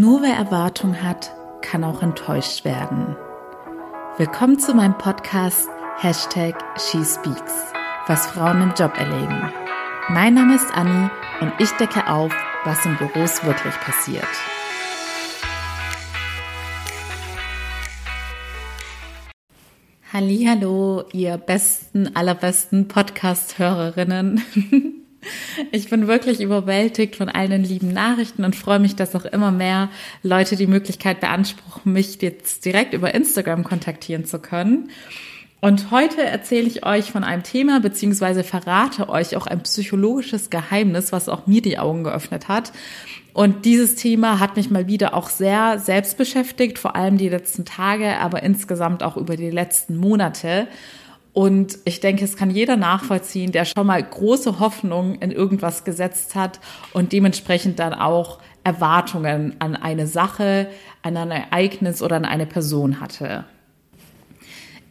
Nur wer Erwartung hat, kann auch enttäuscht werden. Willkommen zu meinem Podcast Hashtag SheSpeaks, was Frauen im Job erleben. Mein Name ist Anni und ich decke auf, was in Büros wirklich passiert. Hallo, ihr besten, allerbesten Podcast-Hörerinnen. Ich bin wirklich überwältigt von all den lieben Nachrichten und freue mich, dass auch immer mehr Leute die Möglichkeit beanspruchen, mich jetzt direkt über Instagram kontaktieren zu können. Und heute erzähle ich euch von einem Thema beziehungsweise verrate euch auch ein psychologisches Geheimnis, was auch mir die Augen geöffnet hat. Und dieses Thema hat mich mal wieder auch sehr selbst beschäftigt, vor allem die letzten Tage, aber insgesamt auch über die letzten Monate. Und ich denke, es kann jeder nachvollziehen, der schon mal große Hoffnungen in irgendwas gesetzt hat und dementsprechend dann auch Erwartungen an eine Sache, an ein Ereignis oder an eine Person hatte.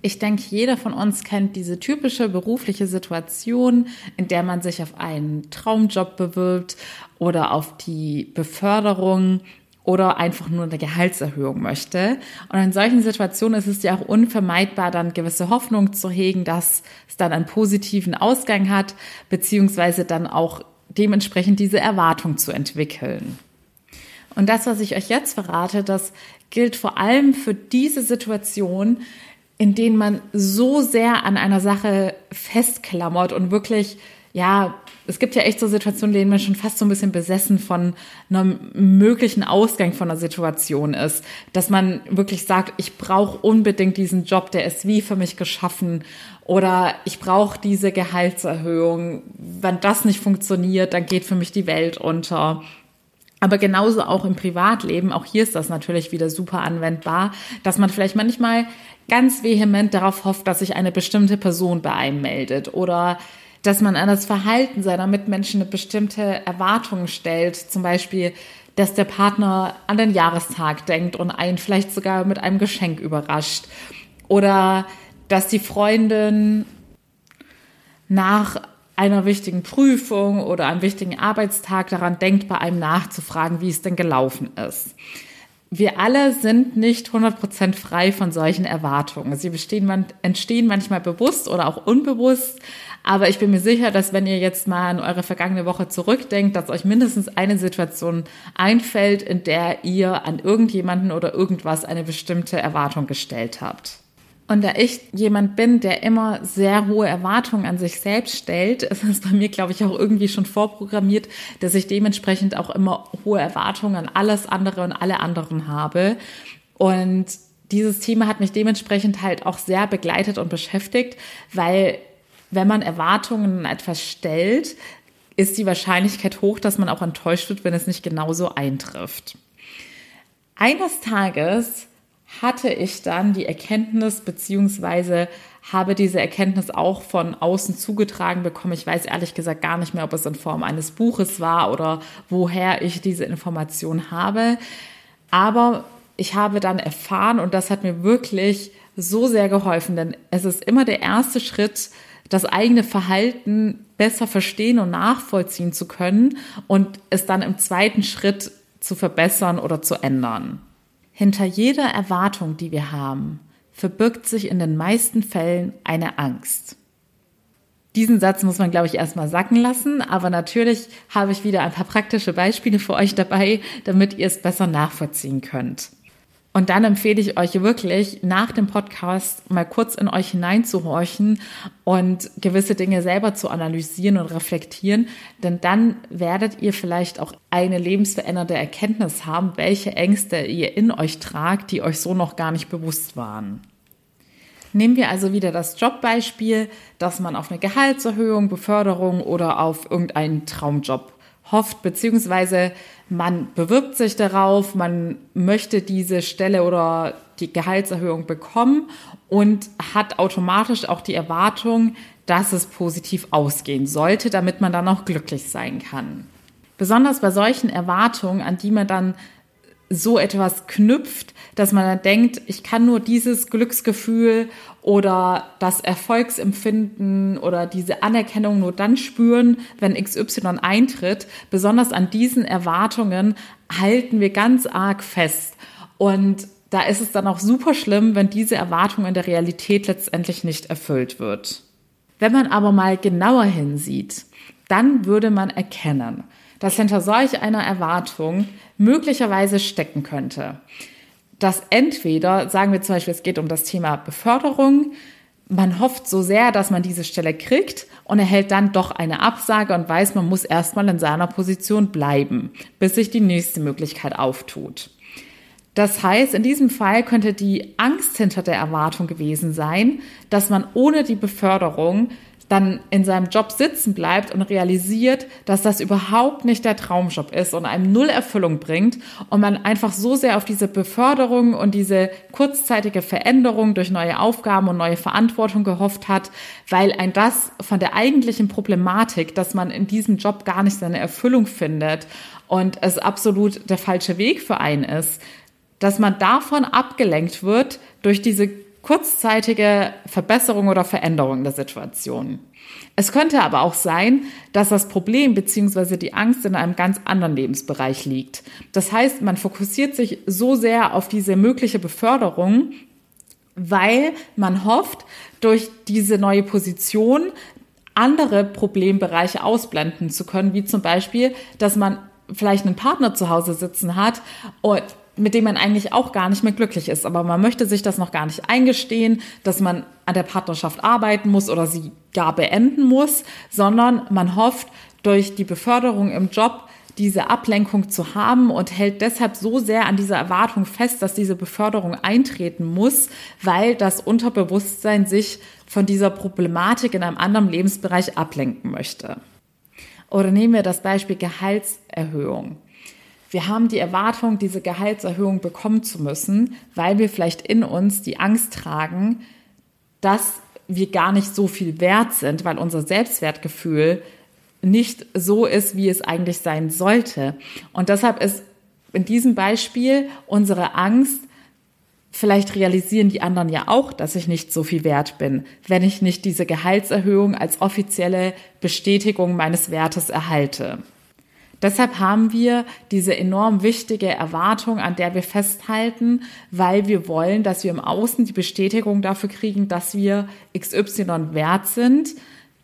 Ich denke, jeder von uns kennt diese typische berufliche Situation, in der man sich auf einen Traumjob bewirbt oder auf die Beförderung oder einfach nur eine Gehaltserhöhung möchte. Und in solchen Situationen ist es ja auch unvermeidbar, dann gewisse Hoffnung zu hegen, dass es dann einen positiven Ausgang hat, beziehungsweise dann auch dementsprechend diese Erwartung zu entwickeln. Und das, was ich euch jetzt verrate, das gilt vor allem für diese Situation, in denen man so sehr an einer Sache festklammert und wirklich ja, es gibt ja echt so Situationen, in denen man schon fast so ein bisschen besessen von einem möglichen Ausgang von einer Situation ist, dass man wirklich sagt, ich brauche unbedingt diesen Job, der ist wie für mich geschaffen oder ich brauche diese Gehaltserhöhung. Wenn das nicht funktioniert, dann geht für mich die Welt unter. Aber genauso auch im Privatleben, auch hier ist das natürlich wieder super anwendbar, dass man vielleicht manchmal ganz vehement darauf hofft, dass sich eine bestimmte Person bei einem meldet oder dass man an das Verhalten seiner Mitmenschen eine bestimmte Erwartung stellt. Zum Beispiel, dass der Partner an den Jahrestag denkt und einen vielleicht sogar mit einem Geschenk überrascht. Oder dass die Freundin nach einer wichtigen Prüfung oder einem wichtigen Arbeitstag daran denkt, bei einem nachzufragen, wie es denn gelaufen ist. Wir alle sind nicht 100% frei von solchen Erwartungen. Sie bestehen, entstehen manchmal bewusst oder auch unbewusst, aber ich bin mir sicher, dass wenn ihr jetzt mal an eure vergangene Woche zurückdenkt, dass euch mindestens eine Situation einfällt, in der ihr an irgendjemanden oder irgendwas eine bestimmte Erwartung gestellt habt. Und da ich jemand bin, der immer sehr hohe Erwartungen an sich selbst stellt, ist es bei mir, glaube ich, auch irgendwie schon vorprogrammiert, dass ich dementsprechend auch immer hohe Erwartungen an alles andere und alle anderen habe. Und dieses Thema hat mich dementsprechend halt auch sehr begleitet und beschäftigt, weil wenn man Erwartungen an etwas stellt, ist die Wahrscheinlichkeit hoch, dass man auch enttäuscht wird, wenn es nicht genauso eintrifft. Eines Tages hatte ich dann die Erkenntnis, beziehungsweise habe diese Erkenntnis auch von außen zugetragen bekommen. Ich weiß ehrlich gesagt gar nicht mehr, ob es in Form eines Buches war oder woher ich diese Information habe. Aber ich habe dann erfahren, und das hat mir wirklich so sehr geholfen, denn es ist immer der erste Schritt, das eigene Verhalten besser verstehen und nachvollziehen zu können und es dann im zweiten Schritt zu verbessern oder zu ändern. Hinter jeder Erwartung, die wir haben, verbirgt sich in den meisten Fällen eine Angst. Diesen Satz muss man, glaube ich, erstmal sacken lassen, aber natürlich habe ich wieder ein paar praktische Beispiele für euch dabei, damit ihr es besser nachvollziehen könnt. Und dann empfehle ich euch wirklich, nach dem Podcast mal kurz in euch hineinzuhorchen und gewisse Dinge selber zu analysieren und reflektieren. Denn dann werdet ihr vielleicht auch eine lebensverändernde Erkenntnis haben, welche Ängste ihr in euch tragt, die euch so noch gar nicht bewusst waren. Nehmen wir also wieder das Jobbeispiel, dass man auf eine Gehaltserhöhung, Beförderung oder auf irgendeinen Traumjob hofft, beziehungsweise man bewirbt sich darauf, man möchte diese Stelle oder die Gehaltserhöhung bekommen und hat automatisch auch die Erwartung, dass es positiv ausgehen sollte, damit man dann auch glücklich sein kann. Besonders bei solchen Erwartungen, an die man dann so etwas knüpft, dass man dann denkt, ich kann nur dieses Glücksgefühl oder das Erfolgsempfinden oder diese Anerkennung nur dann spüren, wenn XY eintritt. Besonders an diesen Erwartungen halten wir ganz arg fest. Und da ist es dann auch super schlimm, wenn diese Erwartung in der Realität letztendlich nicht erfüllt wird. Wenn man aber mal genauer hinsieht, dann würde man erkennen, dass hinter solch einer Erwartung möglicherweise stecken könnte. Dass entweder, sagen wir zum Beispiel, es geht um das Thema Beförderung, man hofft so sehr, dass man diese Stelle kriegt und erhält dann doch eine Absage und weiß, man muss erstmal in seiner Position bleiben, bis sich die nächste Möglichkeit auftut. Das heißt, in diesem Fall könnte die Angst hinter der Erwartung gewesen sein, dass man ohne die Beförderung dann in seinem Job sitzen bleibt und realisiert, dass das überhaupt nicht der Traumjob ist und einem null Erfüllung bringt und man einfach so sehr auf diese Beförderung und diese kurzzeitige Veränderung durch neue Aufgaben und neue Verantwortung gehofft hat, weil ein das von der eigentlichen Problematik, dass man in diesem Job gar nicht seine Erfüllung findet und es absolut der falsche Weg für einen ist, dass man davon abgelenkt wird durch diese kurzzeitige Verbesserung oder Veränderung der Situation. Es könnte aber auch sein, dass das Problem bzw. die Angst in einem ganz anderen Lebensbereich liegt. Das heißt, man fokussiert sich so sehr auf diese mögliche Beförderung, weil man hofft, durch diese neue Position andere Problembereiche ausblenden zu können, wie zum Beispiel, dass man vielleicht einen Partner zu Hause sitzen hat mit dem man eigentlich auch gar nicht mehr glücklich ist. Aber man möchte sich das noch gar nicht eingestehen, dass man an der Partnerschaft arbeiten muss oder sie gar beenden muss, sondern man hofft, durch die Beförderung im Job diese Ablenkung zu haben und hält deshalb so sehr an dieser Erwartung fest, dass diese Beförderung eintreten muss, weil das Unterbewusstsein sich von dieser Problematik in einem anderen Lebensbereich ablenken möchte. Oder nehmen wir das Beispiel Gehaltserhöhung. Wir haben die Erwartung, diese Gehaltserhöhung bekommen zu müssen, weil wir vielleicht in uns die Angst tragen, dass wir gar nicht so viel wert sind, weil unser Selbstwertgefühl nicht so ist, wie es eigentlich sein sollte. Und deshalb ist in diesem Beispiel unsere Angst, vielleicht realisieren die anderen ja auch, dass ich nicht so viel wert bin, wenn ich nicht diese Gehaltserhöhung als offizielle Bestätigung meines Wertes erhalte. Deshalb haben wir diese enorm wichtige Erwartung, an der wir festhalten, weil wir wollen, dass wir im Außen die Bestätigung dafür kriegen, dass wir XY wert sind.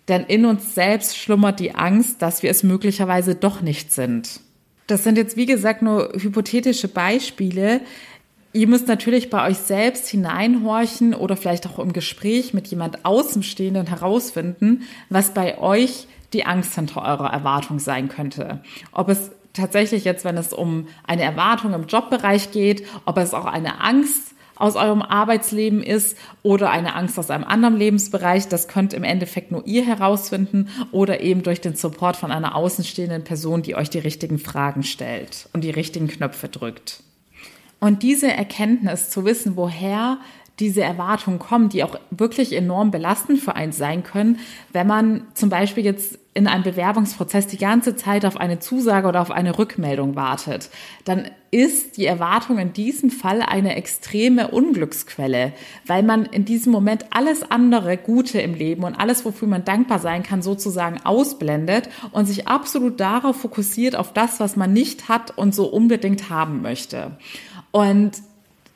Denn in uns selbst schlummert die Angst, dass wir es möglicherweise doch nicht sind. Das sind jetzt, wie gesagt, nur hypothetische Beispiele. Ihr müsst natürlich bei euch selbst hineinhorchen oder vielleicht auch im Gespräch mit jemand Außenstehenden herausfinden, was bei euch die Angst hinter eurer Erwartung sein könnte. Ob es tatsächlich jetzt, wenn es um eine Erwartung im Jobbereich geht, ob es auch eine Angst aus eurem Arbeitsleben ist oder eine Angst aus einem anderen Lebensbereich, das könnt im Endeffekt nur ihr herausfinden oder eben durch den Support von einer außenstehenden Person, die euch die richtigen Fragen stellt und die richtigen Knöpfe drückt. Und diese Erkenntnis zu wissen, woher diese Erwartungen kommen, die auch wirklich enorm belastend für einen sein können, wenn man zum Beispiel jetzt in einem Bewerbungsprozess die ganze Zeit auf eine Zusage oder auf eine Rückmeldung wartet, dann ist die Erwartung in diesem Fall eine extreme Unglücksquelle, weil man in diesem Moment alles andere Gute im Leben und alles, wofür man dankbar sein kann, sozusagen ausblendet und sich absolut darauf fokussiert, auf das, was man nicht hat und so unbedingt haben möchte. Und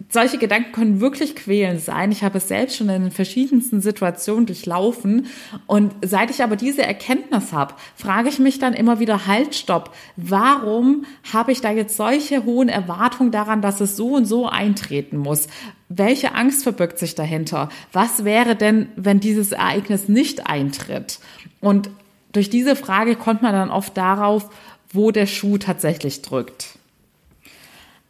solche Gedanken können wirklich quälend sein. Ich habe es selbst schon in den verschiedensten Situationen durchlaufen. Und seit ich aber diese Erkenntnis habe, frage ich mich dann immer wieder, halt, stopp. Warum habe ich da jetzt solche hohen Erwartungen daran, dass es so und so eintreten muss? Welche Angst verbirgt sich dahinter? Was wäre denn, wenn dieses Ereignis nicht eintritt? Und durch diese Frage kommt man dann oft darauf, wo der Schuh tatsächlich drückt.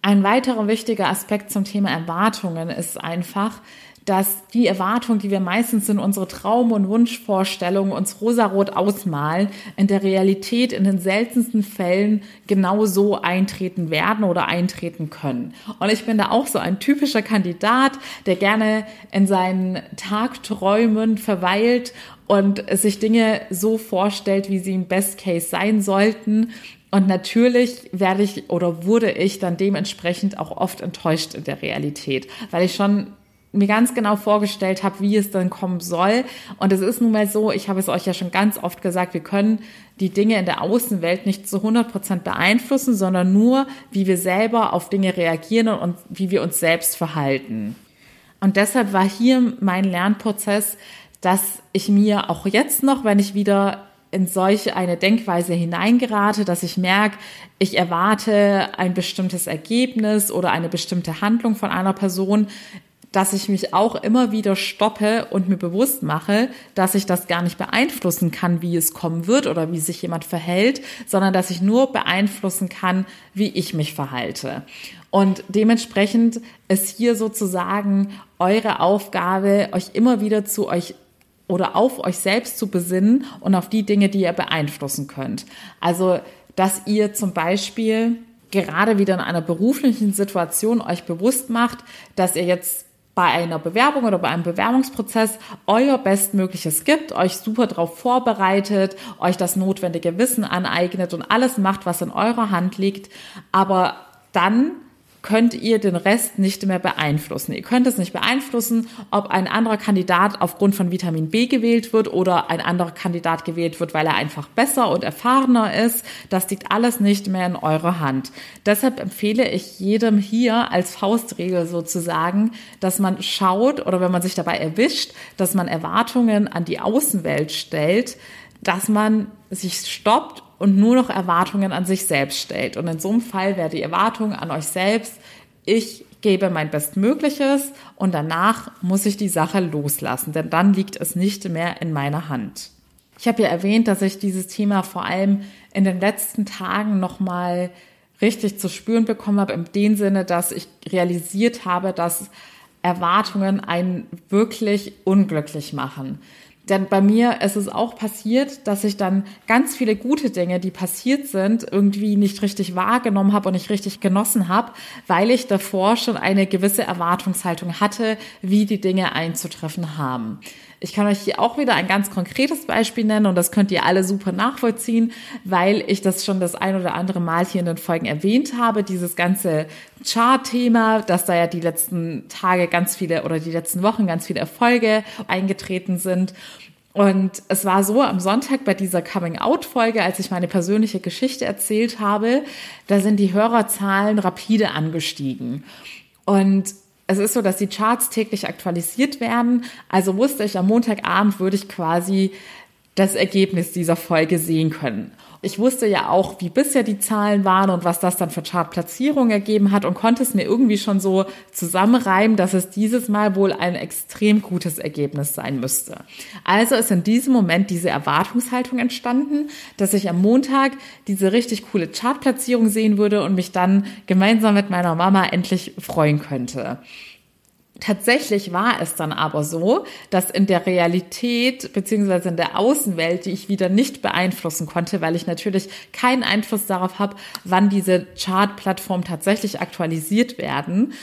Ein weiterer wichtiger Aspekt zum Thema Erwartungen ist einfach, dass die Erwartungen, die wir meistens in unsere Traum- und Wunschvorstellungen uns rosarot ausmalen, in der Realität in den seltensten Fällen genau so eintreten werden oder eintreten können. Und ich bin da auch so ein typischer Kandidat, der gerne in seinen Tagträumen verweilt und sich Dinge so vorstellt, wie sie im Best Case sein sollten und natürlich werde ich oder wurde ich dann dementsprechend auch oft enttäuscht in der Realität, weil ich schon mir ganz genau vorgestellt habe, wie es dann kommen soll. Und es ist nun mal so, ich habe es euch ja schon ganz oft gesagt, wir können die Dinge in der Außenwelt nicht zu 100 Prozent beeinflussen, sondern nur, wie wir selber auf Dinge reagieren und wie wir uns selbst verhalten. Und deshalb war hier mein Lernprozess, dass ich mir auch jetzt noch, wenn ich wieder in solche eine Denkweise hineingerate, dass ich merke, ich erwarte ein bestimmtes Ergebnis oder eine bestimmte Handlung von einer Person, dass ich mich auch immer wieder stoppe und mir bewusst mache, dass ich das gar nicht beeinflussen kann, wie es kommen wird oder wie sich jemand verhält, sondern dass ich nur beeinflussen kann, wie ich mich verhalte. Und dementsprechend ist hier sozusagen eure Aufgabe, euch immer wieder zu euch oder auf euch selbst zu besinnen und auf die Dinge, die ihr beeinflussen könnt. Also, dass ihr zum Beispiel gerade wieder in einer beruflichen Situation euch bewusst macht, dass ihr jetzt bei einer Bewerbung oder bei einem Bewerbungsprozess euer Bestmögliches gibt, euch super darauf vorbereitet, euch das notwendige Wissen aneignet und alles macht, was in eurer Hand liegt, aber dann könnt ihr den Rest nicht mehr beeinflussen. Ihr könnt es nicht beeinflussen, ob ein anderer Kandidat aufgrund von Vitamin B gewählt wird oder ein anderer Kandidat gewählt wird, weil er einfach besser und erfahrener ist. Das liegt alles nicht mehr in eurer Hand. Deshalb empfehle ich jedem hier als Faustregel sozusagen, dass man schaut oder wenn man sich dabei erwischt, dass man Erwartungen an die Außenwelt stellt, dass man sich stoppt und nur noch Erwartungen an sich selbst stellt. Und in so einem Fall wäre die Erwartung an euch selbst, ich gebe mein Bestmögliches und danach muss ich die Sache loslassen, denn dann liegt es nicht mehr in meiner Hand. Ich habe ja erwähnt, dass ich dieses Thema vor allem in den letzten Tagen nochmal richtig zu spüren bekommen habe, in dem Sinne, dass ich realisiert habe, dass Erwartungen einen wirklich unglücklich machen. Denn bei mir ist es auch passiert, dass ich dann ganz viele gute Dinge, die passiert sind, irgendwie nicht richtig wahrgenommen habe und nicht richtig genossen habe, weil ich davor schon eine gewisse Erwartungshaltung hatte, wie die Dinge einzutreffen haben. Ich kann euch hier auch wieder ein ganz konkretes Beispiel nennen und das könnt ihr alle super nachvollziehen, weil ich das schon das ein oder andere Mal hier in den Folgen erwähnt habe, dieses ganze Chart-Thema, dass da ja die letzten Tage ganz viele oder die letzten Wochen ganz viele Erfolge eingetreten sind. Und es war so am Sonntag bei dieser Coming-out-Folge, als ich meine persönliche Geschichte erzählt habe, da sind die Hörerzahlen rapide angestiegen. Und es ist so, dass die Charts täglich aktualisiert werden. Also wusste ich, am Montagabend würde ich quasi das Ergebnis dieser Folge sehen können. Ich wusste ja auch, wie bisher die Zahlen waren und was das dann für Chartplatzierungen ergeben hat und konnte es mir irgendwie schon so zusammenreimen, dass es dieses Mal wohl ein extrem gutes Ergebnis sein müsste. Also ist in diesem Moment diese Erwartungshaltung entstanden, dass ich am Montag diese richtig coole Chartplatzierung sehen würde und mich dann gemeinsam mit meiner Mama endlich freuen könnte. Tatsächlich war es dann aber so, dass in der Realität beziehungsweise in der Außenwelt, die ich wieder nicht beeinflussen konnte, weil ich natürlich keinen Einfluss darauf habe, wann diese Chart-Plattformen tatsächlich aktualisiert werden,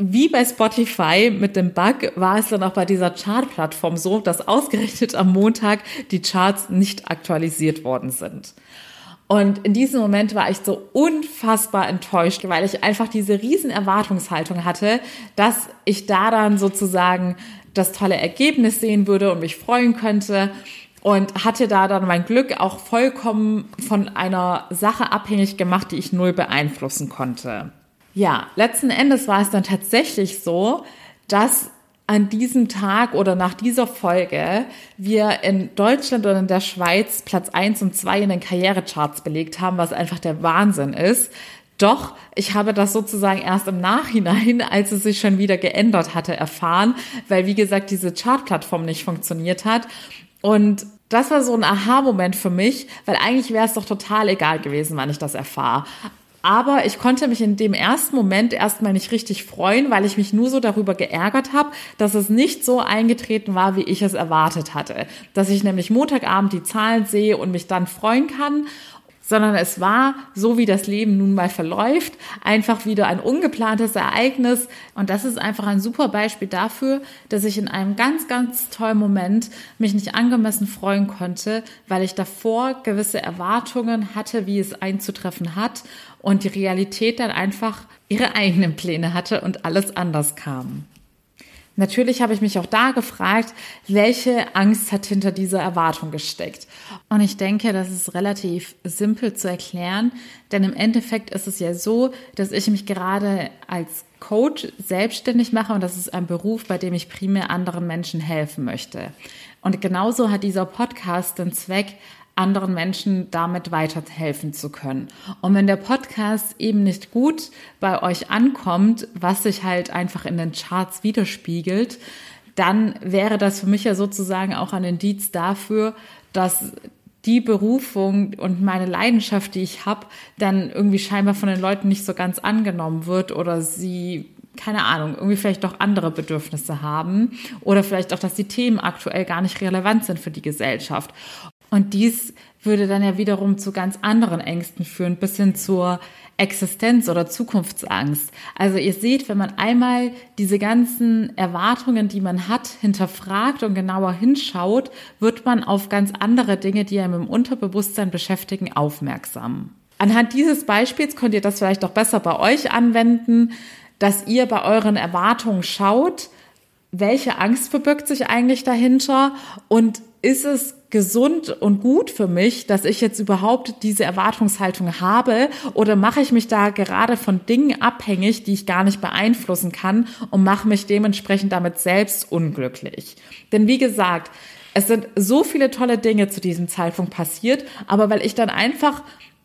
wie bei Spotify mit dem Bug war es dann auch bei dieser Chart-Plattform so, dass ausgerechnet am Montag die Charts nicht aktualisiert worden sind. Und in diesem Moment war ich so unfassbar enttäuscht, weil ich einfach diese riesen Erwartungshaltung hatte, dass ich da dann sozusagen das tolle Ergebnis sehen würde und mich freuen könnte und hatte da dann mein Glück auch vollkommen von einer Sache abhängig gemacht, die ich null beeinflussen konnte. Ja, letzten Endes war es dann tatsächlich so, dass an diesem Tag oder nach dieser Folge wir in Deutschland und in der Schweiz Platz eins und zwei in den Karrierecharts belegt haben, was einfach der Wahnsinn ist. Doch ich habe das sozusagen erst im Nachhinein, als es sich schon wieder geändert hatte, erfahren, weil wie gesagt diese Chartplattform nicht funktioniert hat. Und das war so ein Aha-Moment für mich, weil eigentlich wäre es doch total egal gewesen, wann ich das erfahre. Aber ich konnte mich in dem ersten Moment erstmal nicht richtig freuen, weil ich mich nur so darüber geärgert habe, dass es nicht so eingetreten war, wie ich es erwartet hatte. Dass ich nämlich Montagabend die Zahlen sehe und mich dann freuen kann sondern es war, so wie das Leben nun mal verläuft, einfach wieder ein ungeplantes Ereignis. Und das ist einfach ein super Beispiel dafür, dass ich in einem ganz, ganz tollen Moment mich nicht angemessen freuen konnte, weil ich davor gewisse Erwartungen hatte, wie es einzutreffen hat und die Realität dann einfach ihre eigenen Pläne hatte und alles anders kam. Natürlich habe ich mich auch da gefragt, welche Angst hat hinter dieser Erwartung gesteckt. Und ich denke, das ist relativ simpel zu erklären, denn im Endeffekt ist es ja so, dass ich mich gerade als Coach selbstständig mache und das ist ein Beruf, bei dem ich primär anderen Menschen helfen möchte. Und genauso hat dieser Podcast den Zweck, anderen Menschen damit weiterhelfen zu können. Und wenn der Podcast eben nicht gut bei euch ankommt, was sich halt einfach in den Charts widerspiegelt, dann wäre das für mich ja sozusagen auch ein Indiz dafür, dass die Berufung und meine Leidenschaft, die ich habe, dann irgendwie scheinbar von den Leuten nicht so ganz angenommen wird oder sie keine Ahnung, irgendwie vielleicht doch andere Bedürfnisse haben oder vielleicht auch, dass die Themen aktuell gar nicht relevant sind für die Gesellschaft. Und dies würde dann ja wiederum zu ganz anderen Ängsten führen, bis hin zur Existenz- oder Zukunftsangst. Also ihr seht, wenn man einmal diese ganzen Erwartungen, die man hat, hinterfragt und genauer hinschaut, wird man auf ganz andere Dinge, die einem im Unterbewusstsein beschäftigen, aufmerksam. Anhand dieses Beispiels könnt ihr das vielleicht auch besser bei euch anwenden, dass ihr bei euren Erwartungen schaut, welche Angst verbirgt sich eigentlich dahinter und ist es gesund und gut für mich, dass ich jetzt überhaupt diese Erwartungshaltung habe oder mache ich mich da gerade von Dingen abhängig, die ich gar nicht beeinflussen kann und mache mich dementsprechend damit selbst unglücklich. Denn wie gesagt, es sind so viele tolle Dinge zu diesem Zeitpunkt passiert, aber weil ich dann einfach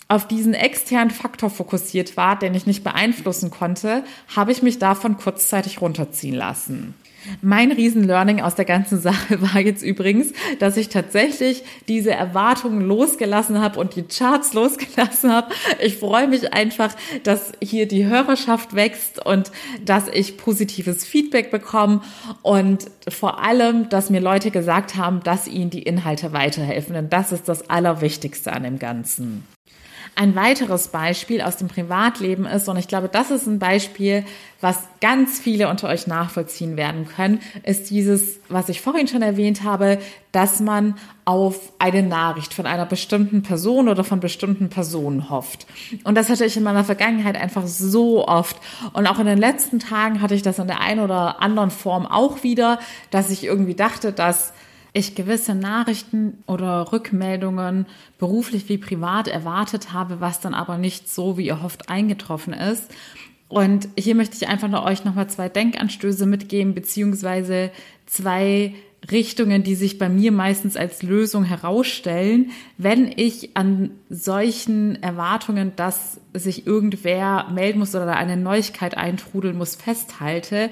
auf diesen externen Faktor fokussiert war, den ich nicht beeinflussen konnte, habe ich mich davon kurzzeitig runterziehen lassen. Mein Riesen-Learning aus der ganzen Sache war jetzt übrigens, dass ich tatsächlich diese Erwartungen losgelassen habe und die Charts losgelassen habe. Ich freue mich einfach, dass hier die Hörerschaft wächst und dass ich positives Feedback bekomme und vor allem, dass mir Leute gesagt haben, dass ihnen die Inhalte weiterhelfen. Denn das ist das Allerwichtigste an dem Ganzen. Ein weiteres Beispiel aus dem Privatleben ist, und ich glaube, das ist ein Beispiel, was ganz viele unter euch nachvollziehen werden können, ist dieses, was ich vorhin schon erwähnt habe, dass man auf eine Nachricht von einer bestimmten Person oder von bestimmten Personen hofft. Und das hatte ich in meiner Vergangenheit einfach so oft. Und auch in den letzten Tagen hatte ich das in der einen oder anderen Form auch wieder, dass ich irgendwie dachte, dass ich gewisse Nachrichten oder Rückmeldungen beruflich wie privat erwartet habe, was dann aber nicht so wie ihr hofft eingetroffen ist. Und hier möchte ich einfach nur euch nochmal zwei Denkanstöße mitgeben, beziehungsweise zwei Richtungen, die sich bei mir meistens als Lösung herausstellen, wenn ich an solchen Erwartungen, dass sich irgendwer melden muss oder eine Neuigkeit eintrudeln muss, festhalte,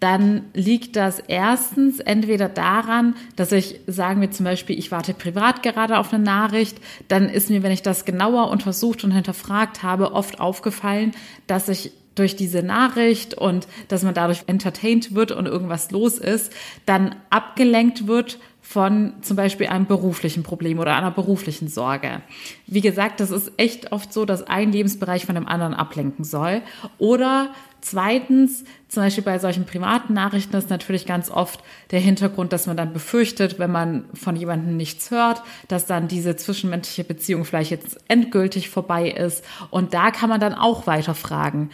dann liegt das erstens entweder daran, dass ich, sagen wir zum Beispiel, ich warte privat gerade auf eine Nachricht, dann ist mir, wenn ich das genauer untersucht und hinterfragt habe, oft aufgefallen, dass ich durch diese Nachricht und dass man dadurch entertained wird und irgendwas los ist, dann abgelenkt wird von zum Beispiel einem beruflichen Problem oder einer beruflichen Sorge. Wie gesagt, das ist echt oft so, dass ein Lebensbereich von dem anderen ablenken soll. Oder zweitens, zum Beispiel bei solchen privaten Nachrichten ist natürlich ganz oft der Hintergrund, dass man dann befürchtet, wenn man von jemandem nichts hört, dass dann diese zwischenmenschliche Beziehung vielleicht jetzt endgültig vorbei ist. Und da kann man dann auch weiter fragen.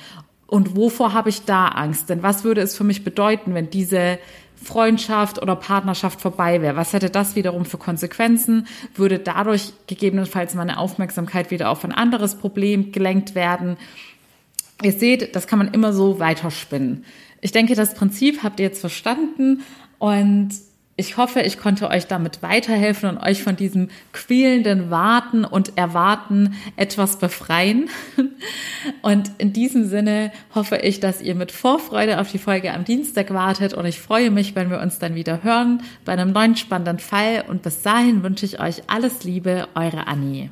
Und wovor habe ich da Angst? Denn was würde es für mich bedeuten, wenn diese Freundschaft oder Partnerschaft vorbei wäre? Was hätte das wiederum für Konsequenzen? Würde dadurch gegebenenfalls meine Aufmerksamkeit wieder auf ein anderes Problem gelenkt werden? Ihr seht, das kann man immer so weiterspinnen. Ich denke, das Prinzip habt ihr jetzt verstanden und ich hoffe, ich konnte euch damit weiterhelfen und euch von diesem quälenden Warten und Erwarten etwas befreien. Und in diesem Sinne hoffe ich, dass ihr mit Vorfreude auf die Folge am Dienstag wartet und ich freue mich, wenn wir uns dann wieder hören bei einem neuen spannenden Fall und bis dahin wünsche ich euch alles Liebe, eure Annie.